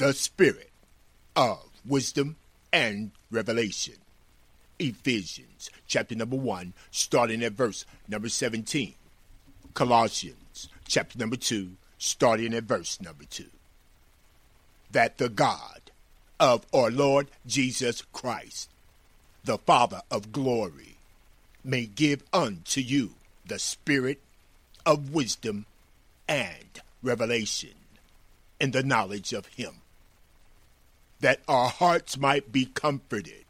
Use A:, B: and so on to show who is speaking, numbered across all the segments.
A: the spirit of wisdom and revelation. Ephesians chapter number 1, starting at verse number 17. Colossians chapter number 2, starting at verse number 2. That the God of our Lord Jesus Christ, the Father of glory, may give unto you the spirit of wisdom and revelation in the knowledge of Him, that our hearts might be comforted,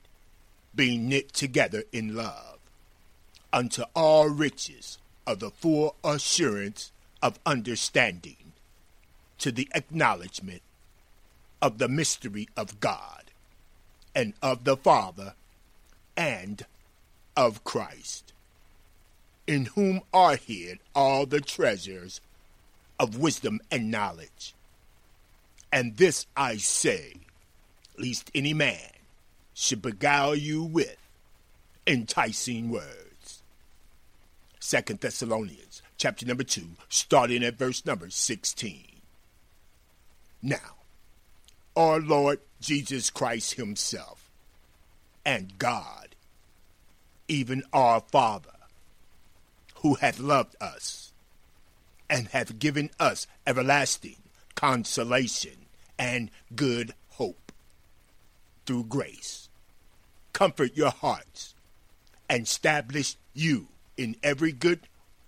A: being knit together in love, unto all riches of the full assurance of understanding, to the acknowledgement of the mystery of God, and of the Father, and of Christ, in whom are hid all the treasures of wisdom and knowledge. And this I say, lest any man should beguile you with enticing words. Second Thessalonians chapter number 2, starting at verse number 16. Now, our Lord Jesus Christ Himself and God, even our Father, who hath loved us and hath given us everlasting consolation and good through grace. Comfort your hearts and establish you in every good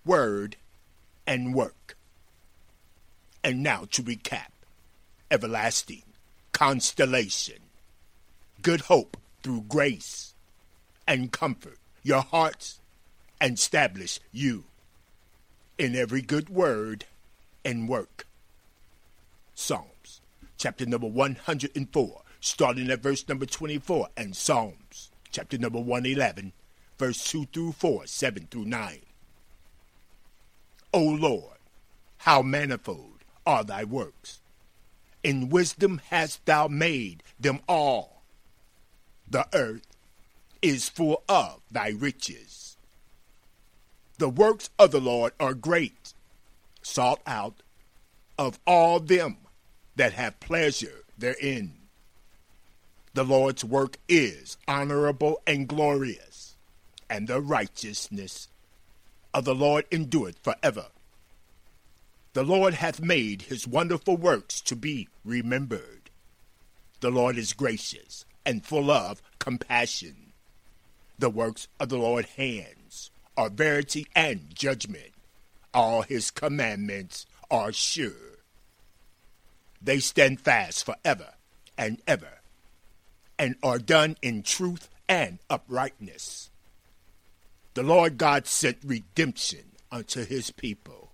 A: word and work. And now to recap everlasting constellation, good hope through grace, and comfort your hearts and establish you in every good word and work. Psalms, chapter number 104, starting at verse number 24, and Psalms, chapter number 111, verse 2 through 4, 7 through 9. O Lord, how manifold are thy works! In wisdom hast thou made them all. The earth is full of thy riches. The works of the Lord are great, sought out of all them that have pleasure therein. The Lord's work is honorable and glorious, and the righteousness of the Lord endureth forever. The Lord hath made his wonderful works to be remembered. The Lord is gracious and full of compassion. The works of the Lord's hands are verity and judgment. All his commandments are sure. They stand fast forever and ever, and are done in truth and uprightness. The Lord God sent redemption unto his people.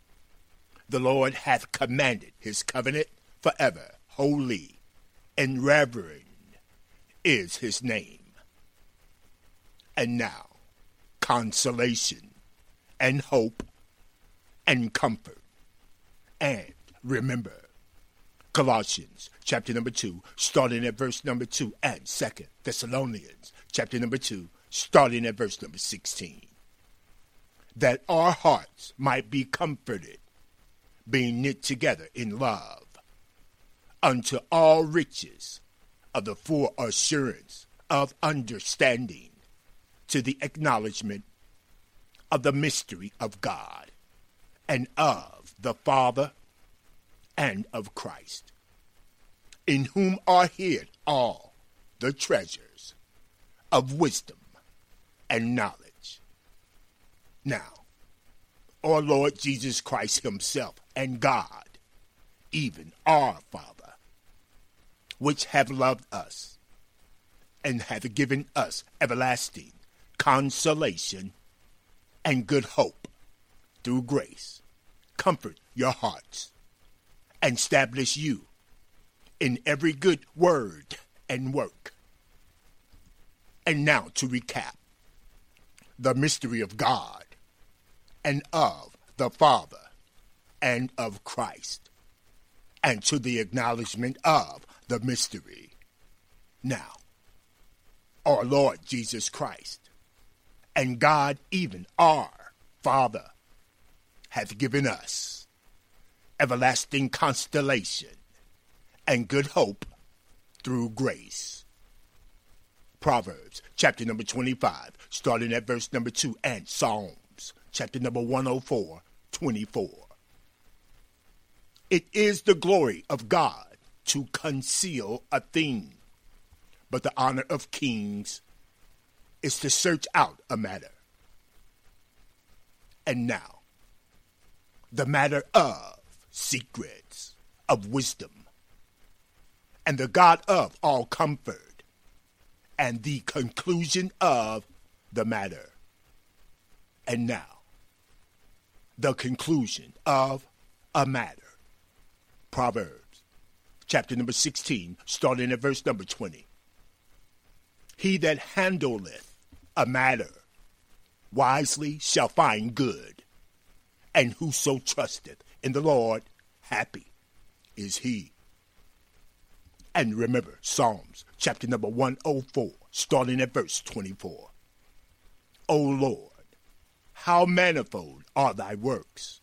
A: The Lord hath commanded his covenant forever. Holy and reverend is his name. And now, consolation and hope and comfort. And remember, Colossians chapter number 2, starting at verse number 2, and Second Thessalonians chapter number 2, starting at verse number 16. That our hearts might be comforted, being knit together in love, unto all riches of the full assurance of understanding to the acknowledgement of the mystery of God and of the Father and of Christ, in whom are hid all the treasures of wisdom and knowledge. Now, our Lord Jesus Christ Himself and God, even our Father, which have loved us and have given us everlasting consolation, and good hope through grace. Comfort your hearts and establish you in every good word and work. And now to recap the mystery of God and of the Father and of Christ, and to the acknowledgement of the mystery. Now, our Lord Jesus Christ and God, even our Father, hath given us everlasting constellation and good hope through grace. Proverbs chapter number 25, starting at verse number 2, and Psalms chapter number 104, 24. It is the glory of God to conceal a thing, but the honor of kings is to search out a matter. And now, the matter of secrets of wisdom and the God of all comfort and the conclusion of the matter. And now, the conclusion of a matter. Proverbs chapter number 16, starting at verse number 20. He that handleth a matter wisely shall find good, and whoso trusteth in the Lord, happy is he. And remember, Psalms chapter number 104, starting at verse 24. O Lord, how manifold are thy works!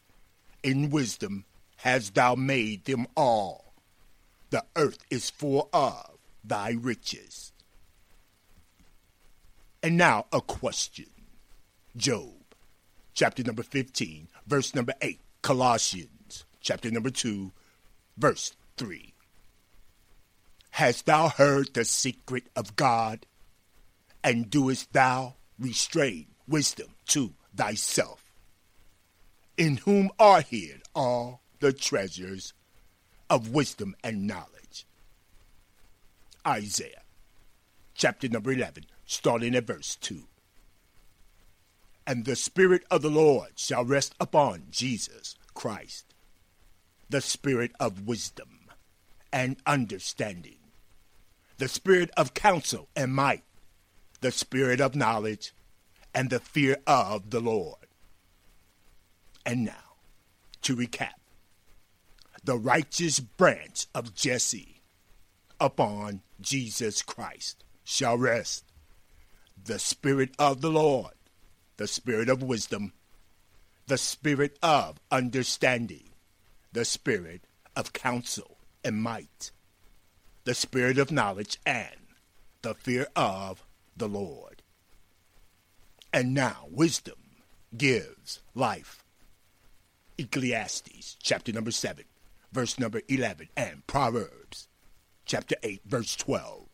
A: In wisdom hast thou made them all. The earth is full of thy riches. And now a question. Job, chapter number 15, verse number 8. Colossians, chapter number 2, verse 3. Hast thou heard the secret of God? And doest thou restrain wisdom to thyself? In whom are hid all the treasures of wisdom and knowledge. Isaiah chapter number 11, starting at verse 2. And the Spirit of the Lord shall rest upon Jesus Christ, the Spirit of wisdom and understanding the spirit of counsel and might, the spirit of knowledge, and the fear of the Lord. And now, to recap the righteous branch of Jesse upon Jesus Christ shall rest. The Spirit of the Lord, the Spirit of wisdom, the Spirit of understanding, the Spirit of counsel and might, the spirit of knowledge, and the fear of the Lord. And now wisdom gives life. Ecclesiastes chapter number 7, verse number 11, and Proverbs chapter 8, verse 12.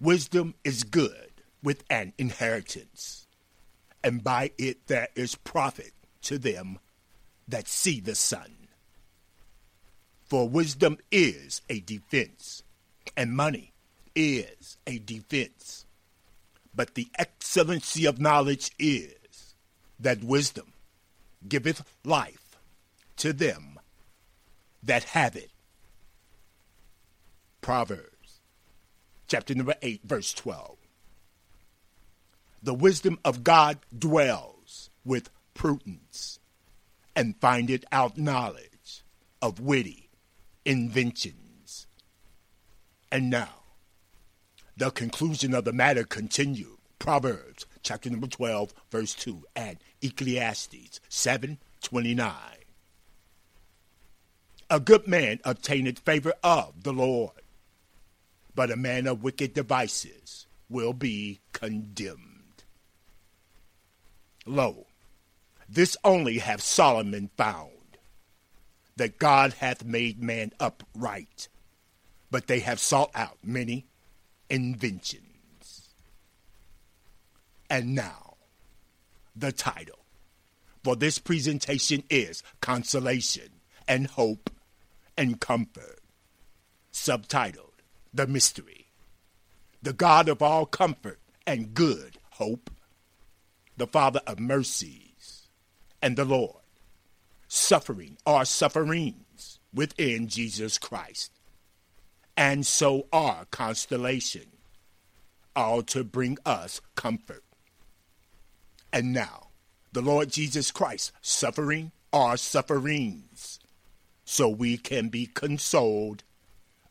A: Wisdom is good with an inheritance, and by it there is profit to them that see the sun. For wisdom is a defense, and money is a defense. But the excellency of knowledge is that wisdom giveth life to them that have it. Proverbs chapter number 8, verse 12. The wisdom of God dwells with prudence, and findeth out knowledge of witty inventions. And now, the conclusion of the matter continued. Proverbs chapter number 12, verse 2, and Ecclesiastes 7 29. A good man obtaineth favor of the Lord, but a man of wicked devices will be condemned. Lo, this only have Solomon found that God hath made man upright, but they have sought out many inventions. And now, the title for this presentation is Consolation and Hope and Comfort, subtitled The Mystery. The God of all comfort and good hope, the Father of mercies, and the Lord suffering are sufferings within Jesus Christ. And so are constellation, all to bring us comfort. And now, the Lord Jesus Christ suffering our sufferings, so we can be consoled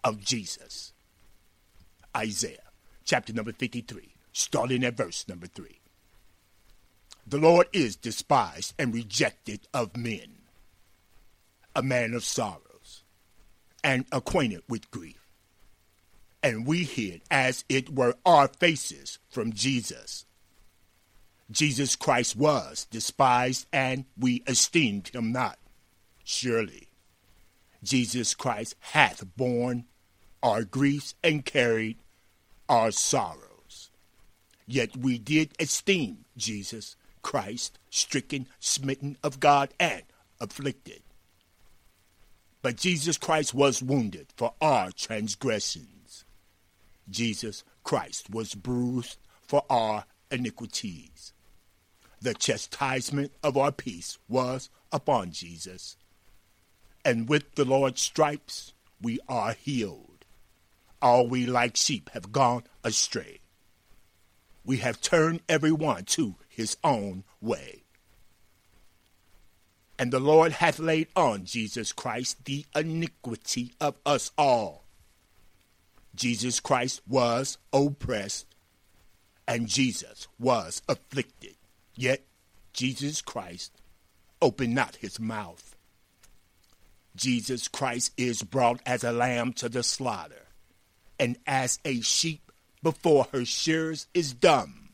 A: of Jesus. Isaiah chapter number 53, starting at verse number 3. The Lord is despised and rejected of men a man of sorrows, and acquainted with grief. and we hid as it were our faces from Jesus. Jesus Christ was despised, and we esteemed him not. Surely, Jesus Christ hath borne our griefs and carried our sorrows. Yet we did esteem Jesus Christ stricken, smitten of God, and afflicted. But Jesus Christ was wounded for our transgressions. Jesus Christ was bruised for our iniquities. The chastisement of our peace was upon Jesus. And with the Lord's stripes we are healed. All we like sheep have gone astray. We have turned every one to his own way. And the Lord hath laid on Jesus Christ the iniquity of us all. Jesus Christ was oppressed, and Jesus was afflicted Yet Jesus Christ opened not his mouth. Jesus Christ is brought as a lamb to the slaughter, and as a sheep before her shearers is dumb,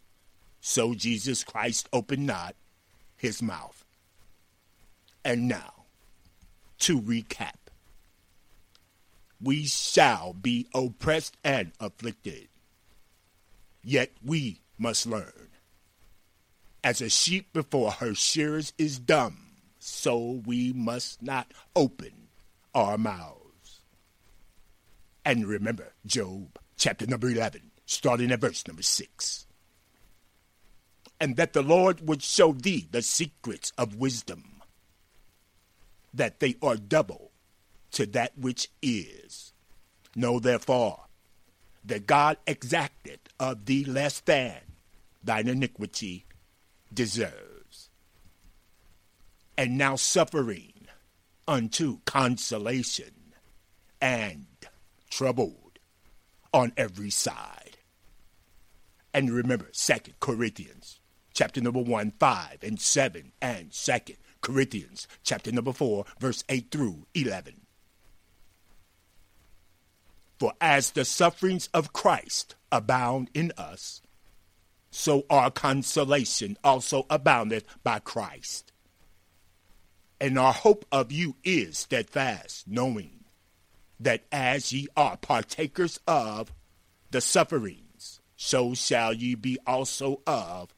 A: so Jesus Christ opened not his mouth. And now, to recap, we shall be oppressed and afflicted, yet we must learn as a sheep before her shearers is dumb, so we must not open our mouths. And remember Job chapter number 11, starting at verse number 6. And that the Lord would show thee the secrets of wisdom, that they are double to that which is. Know therefore that God exacted of thee less than thine iniquity deserves. And now suffering unto consolation and troubled on every side. And remember, Second Corinthians chapter number 1, 5 and 7, and Second Corinthians chapter number 4, verse 8 through 11. For as the sufferings of Christ abound in us, so our consolation also aboundeth by Christ. And our hope of you is steadfast, knowing that as ye are partakers of the sufferings, so shall ye be also of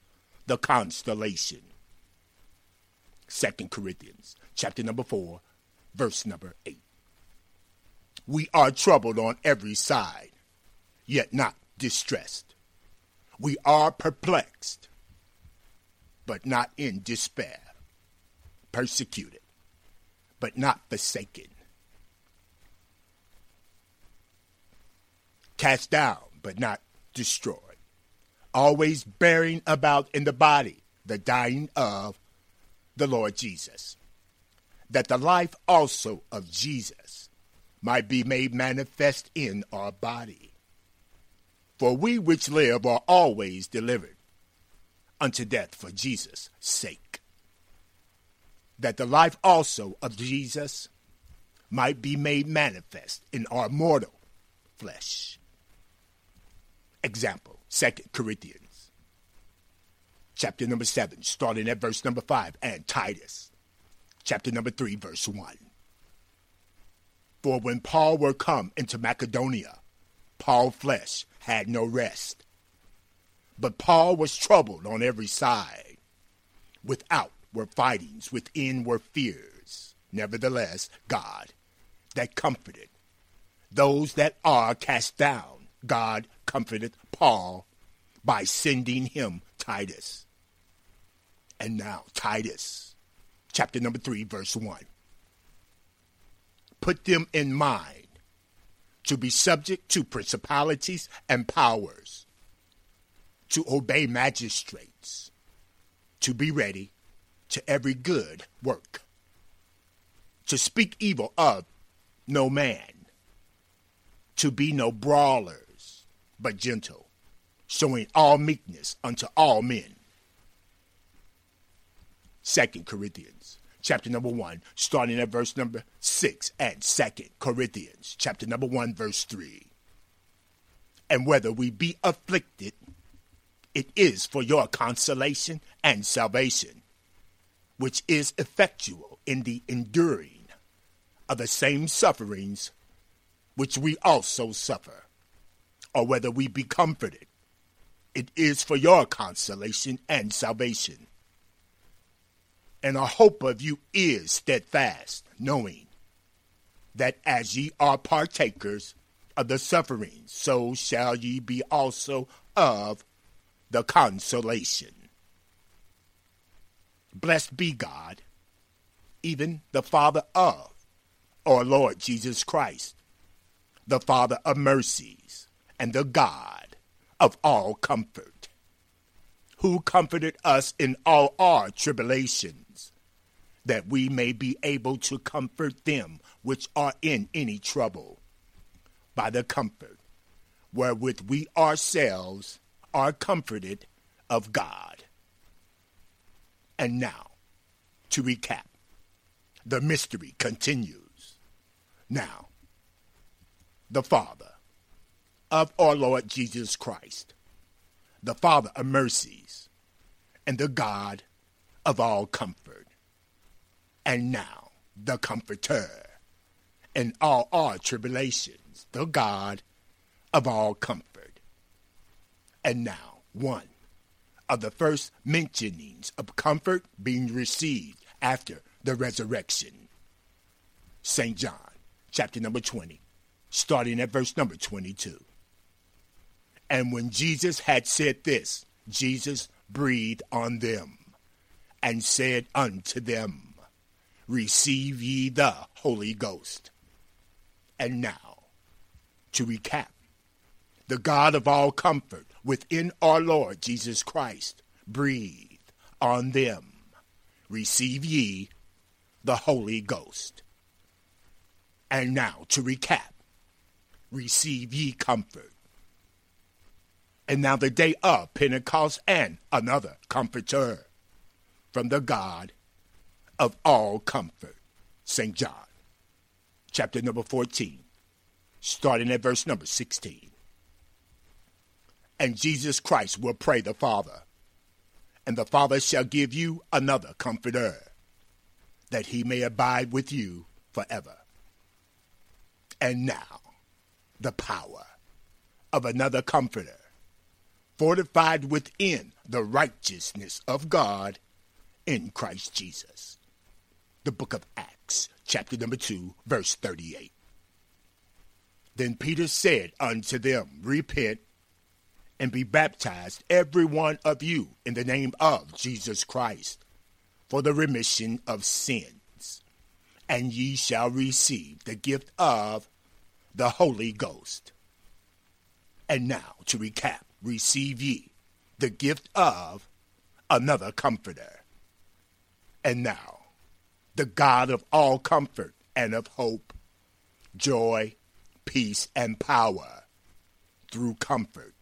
A: the constellation. Second Corinthians chapter number 4, verse number 8. We are troubled on every side, yet not distressed we are perplexed, but not in despair, persecuted, but not forsaken, cast down, but not destroyed, always bearing about in the body the dying of the Lord Jesus, that the life also of Jesus might be made manifest in our body. For we which live are always delivered unto death for Jesus' sake, that the life also of Jesus might be made manifest in our mortal flesh. Example, Second Corinthians, chapter number 7, starting at verse number 5, and Titus, chapter number 3, verse 1. For when Paul were come into Macedonia, Paul flesh had no rest. But Paul was troubled on every side. Without were fightings, within were fears. Nevertheless, God, that comforted those that are cast down, God comforted Paul by sending him Titus. And now, Titus, chapter number 3, verse 1. Put them in mind to be subject to principalities and powers, to obey magistrates, to be ready to every good work, to speak evil of no man, to be no brawlers, but gentle, showing all meekness unto all men. Second Corinthians chapter number 1, starting at verse number 6, and Second Corinthians, chapter number 1, verse 3. And whether we be afflicted, it is for your consolation and salvation, which is effectual in the enduring of the same sufferings which we also suffer. Or whether we be comforted, it is for your consolation and salvation. And our hope of you is steadfast, knowing that as ye are partakers of the sufferings, so shall ye be also of the consolation. Blessed be God, even the Father of our Lord Jesus Christ, the Father of mercies, and the God of all comfort, who comforted us in all our tribulations, that we may be able to comfort them which are in any trouble, by the comfort wherewith we ourselves are comforted of God. And now, to recap, the mystery continues. Now, the Father of our Lord Jesus Christ, the Father of mercies, and the God of all comfort. And now, the Comforter, in all our tribulations, the God of all comfort. And now, one of the first mentionings of comfort being received after the resurrection. St. John, chapter number 20, starting at verse number 22. And when Jesus had said this, Jesus breathed on them and said unto them, Receive ye the Holy Ghost. And now, to recap, the God of all comfort within our Lord Jesus Christ breathed on them. Receive ye the Holy Ghost. And now, to recap, receive ye comfort. And now the day of Pentecost and another comforter from the God of all comfort. St. John, chapter number 14, starting at verse number 16. And Jesus Christ will pray the Father, and the Father shall give you another comforter, that he may abide with you forever. And now, the power of another comforter fortified within the righteousness of God in Christ Jesus. The book of Acts, chapter number 2, verse 38. Then Peter said unto them, Repent and be baptized, every one of you, in the name of Jesus Christ, for the remission of sins, and ye shall receive the gift of the Holy Ghost. And now, to recap receive ye the gift of another comforter. And now, the God of all comfort and of hope, joy, peace, and power through comfort.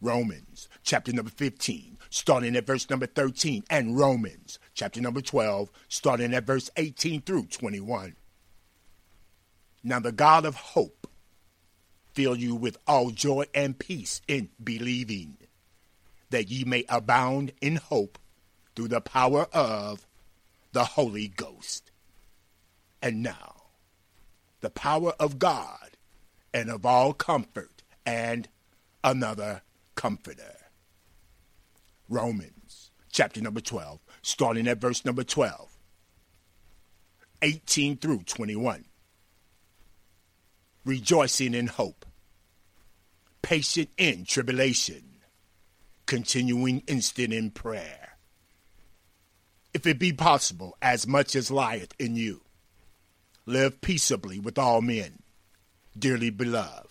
A: Romans chapter number 15, starting at verse number 13, and Romans chapter number 12, starting at verse 18 through 21. Now, the God of hope fill you with all joy and peace in believing, that ye may abound in hope through the power of the Holy Ghost. And now, the power of God and of all comfort and another comforter. Romans chapter number 12, starting at verse number 12, 18 through 21 rejoicing in hope, patient in tribulation, continuing instant in prayer. If it be possible, as much as lieth in you, live peaceably with all men, dearly beloved.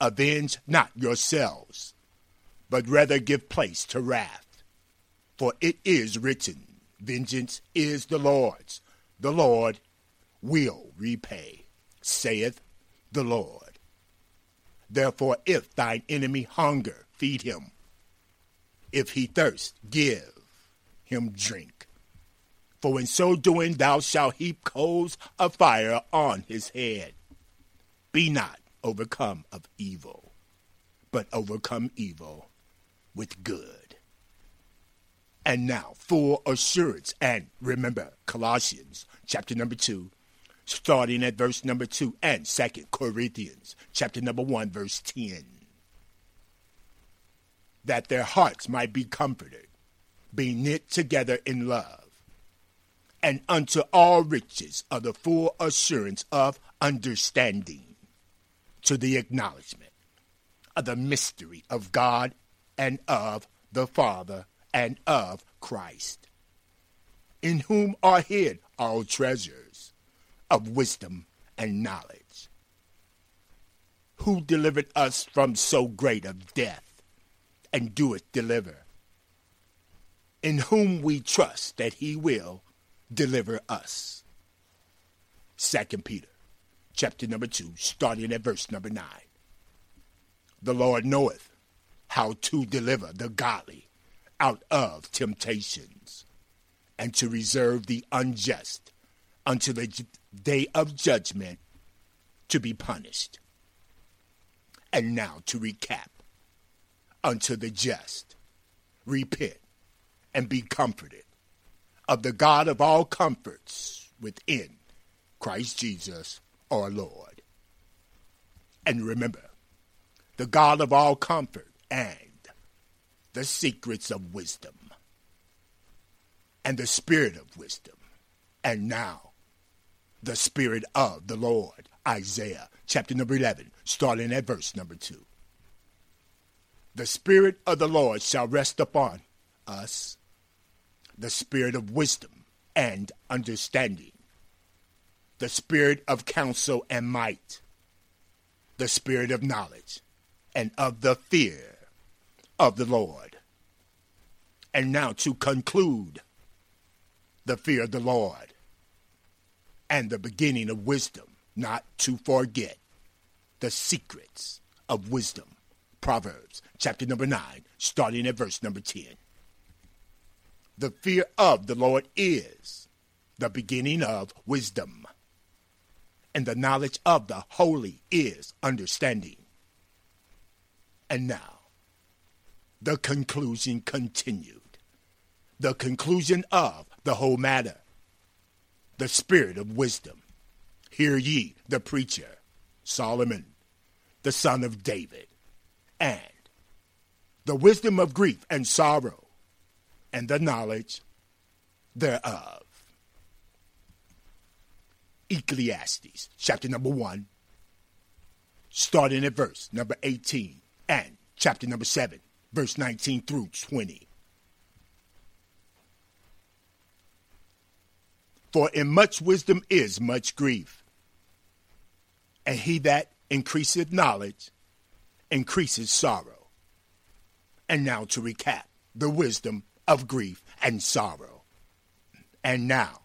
A: Avenge not yourselves, but rather give place to wrath. For it is written, Vengeance is the Lord's, the Lord will repay, saith the Lord. Therefore, if thine enemy hunger, feed him. If he thirst, give him drink. For in so doing thou shalt heap coals of fire on his head. Be not overcome of evil, but overcome evil with good. And now, full assurance. And remember, Colossians chapter number 2, starting at verse number 2, and Second Corinthians chapter number 1, verse 10. That their hearts might be comforted, being knit together in love, and unto all riches of the full assurance of understanding, to the acknowledgement of the mystery of God and of the Father and of Christ, in whom are hid all treasures of wisdom and knowledge, who delivered us from so great a death, and doeth deliver, in whom we trust that he will deliver us. Second Peter, chapter number two, starting at verse number nine. The Lord knoweth how to deliver the godly out of temptations, and to reserve the unjust unto the day of judgment to be punished. And now to recap unto the just, repent and be comforted of the God of all comforts within Christ Jesus our Lord. And remember, the God of all comfort and the secrets of wisdom and the spirit of wisdom. And now, the spirit of the Lord. Isaiah chapter number 11, starting at verse number 2. The spirit of the Lord shall rest upon us, the spirit of wisdom and understanding, the spirit of counsel and might, the spirit of knowledge and of the fear of the Lord. And now to conclude the fear of the Lord and the beginning of wisdom, not to forget the secrets of wisdom. Proverbs chapter number 9, starting at verse number 10. The fear of the Lord is the beginning of wisdom, and the knowledge of the holy is understanding. And now, the conclusion continued. The conclusion of the whole matter. The spirit of wisdom. Hear ye the preacher, Solomon, the son of David, and the wisdom of grief and sorrow, and the knowledge thereof. Ecclesiastes, chapter number 1, starting at verse number 18, and chapter number 7, verse 19 through 20. For in much wisdom is much grief, and he that increaseth knowledge increases sorrow. And now to recap the wisdom of grief and sorrow. And now,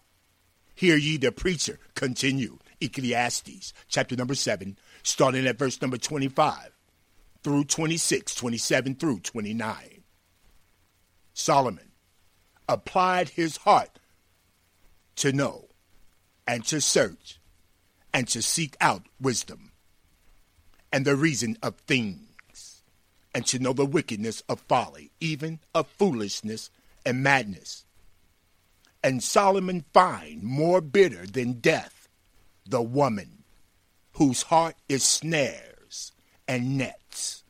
A: hear ye the preacher continue Ecclesiastes chapter number 7, starting at verse number 25 through 26, 27 through 29. Solomon applied his heart to know and to search and to seek out wisdom and the reason of things and to know the wickedness of folly, even of foolishness and madness. And Solomon find more bitter than death the woman whose heart is snares and nets,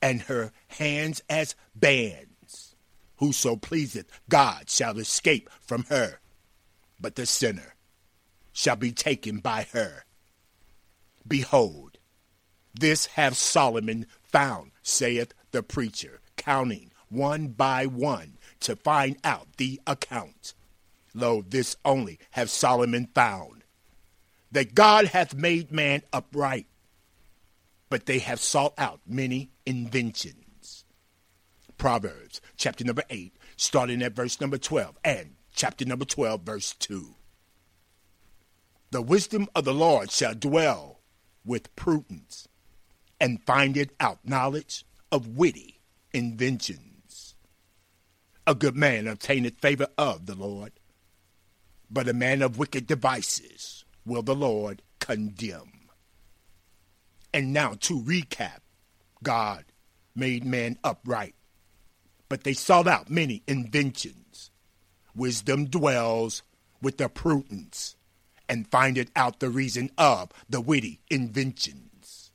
A: and her hands as bands. Whoso pleaseth God shall escape from her, but the sinner shall be taken by her. Behold, this have Solomon found, saith the preacher, counting one by one to find out the account. Lo, this only have Solomon found, that God hath made man upright, but they have sought out many inventions. Proverbs chapter number 8, starting at verse number 12, and chapter number 12, verse 2. The wisdom of the Lord shall dwell with prudence, and findeth out knowledge of witty inventions. A good man obtaineth favor of the Lord, but a man of wicked devices will the Lord condemn. And now to recap God made man upright, but they sought out many inventions. Wisdom dwells with the prudence and findeth out the reason of the witty inventions.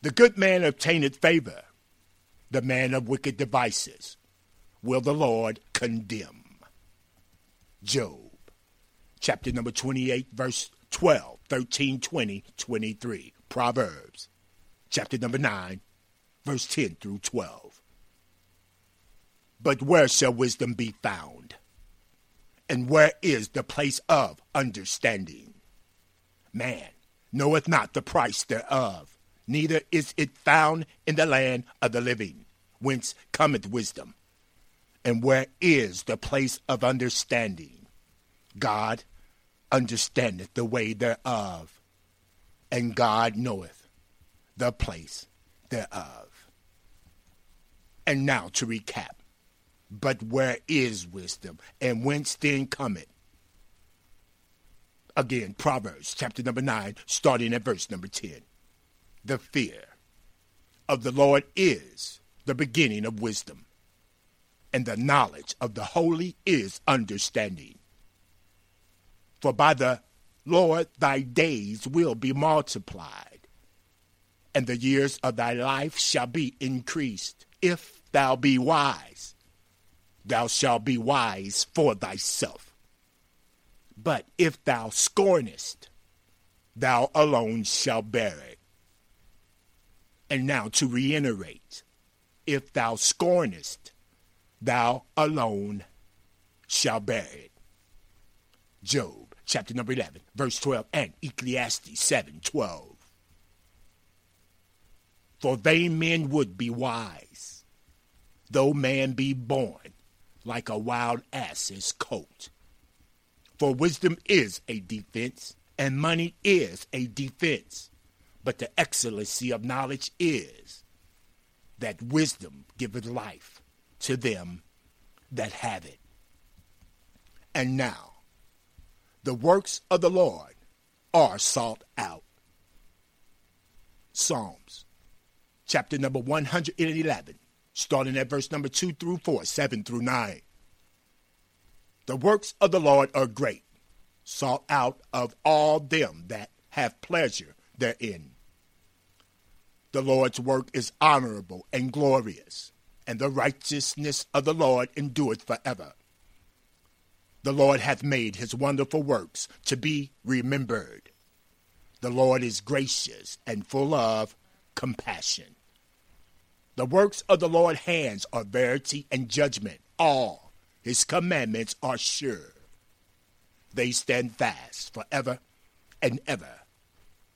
A: The good man obtaineth favor, the man of wicked devices will the Lord condemn. Job, chapter number 28, verse 12, 13, 20, 23. Proverbs, chapter number 9, verse 10 through 12. But where shall wisdom be found? And where is the place of understanding? Man knoweth not the price thereof, neither is it found in the land of the living. Whence cometh wisdom? And where is the place of understanding? God understandeth the way thereof, and God knoweth the place thereof. And now to recap. But where is wisdom, and whence then cometh? Again, Proverbs chapter number 9, starting at verse number 10. The fear of the Lord is the beginning of wisdom, and the knowledge of the holy is understanding. For by the Lord thy days will be multiplied, and the years of thy life shall be increased. If thou be wise, thou shalt be wise for thyself. But if thou scornest, thou alone shalt bear it. And now to reiterate, if thou scornest, thou alone shalt bear it. Job chapter number 11, verse 12, and Ecclesiastes 7 12. For vain men would be wise, though man be born like a wild ass's coat. For wisdom is a defense, and money is a defense. But the excellency of knowledge is that wisdom giveth life to them that have it. And now, the works of the Lord are sought out. Psalms, chapter number 111, starting at verse number 2 through 4, 7 through 9. The works of the Lord are great, sought out of all them that have pleasure therein. The Lord's work is honorable and glorious, and the righteousness of the Lord endureth forever. The Lord hath made his wonderful works to be remembered. The Lord is gracious and full of compassion. The works of the Lord's hands are verity and judgment. All his commandments are sure. They stand fast forever and ever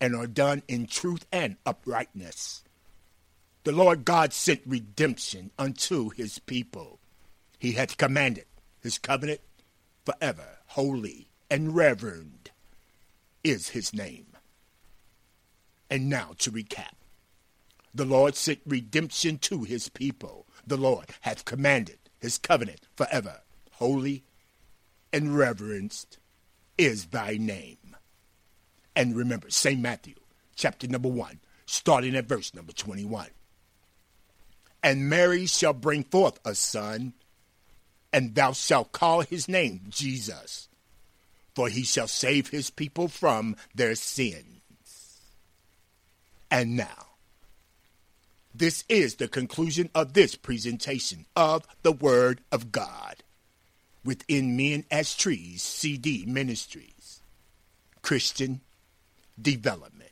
A: and are done in truth and uprightness. The Lord God sent redemption unto his people. He hath commanded his covenant forever. Holy and reverend is his name. And now to recap. The Lord sent redemption to his people. The Lord hath commanded his covenant forever. Holy and reverenced is thy name. And remember, St. Matthew, chapter number 1, starting at verse number 21. And Mary shall bring forth a son, and thou shalt call his name Jesus, for he shall save his people from their sins. And now, this is the conclusion of this presentation of the Word of God within Men as Trees CD Ministries. Christian development.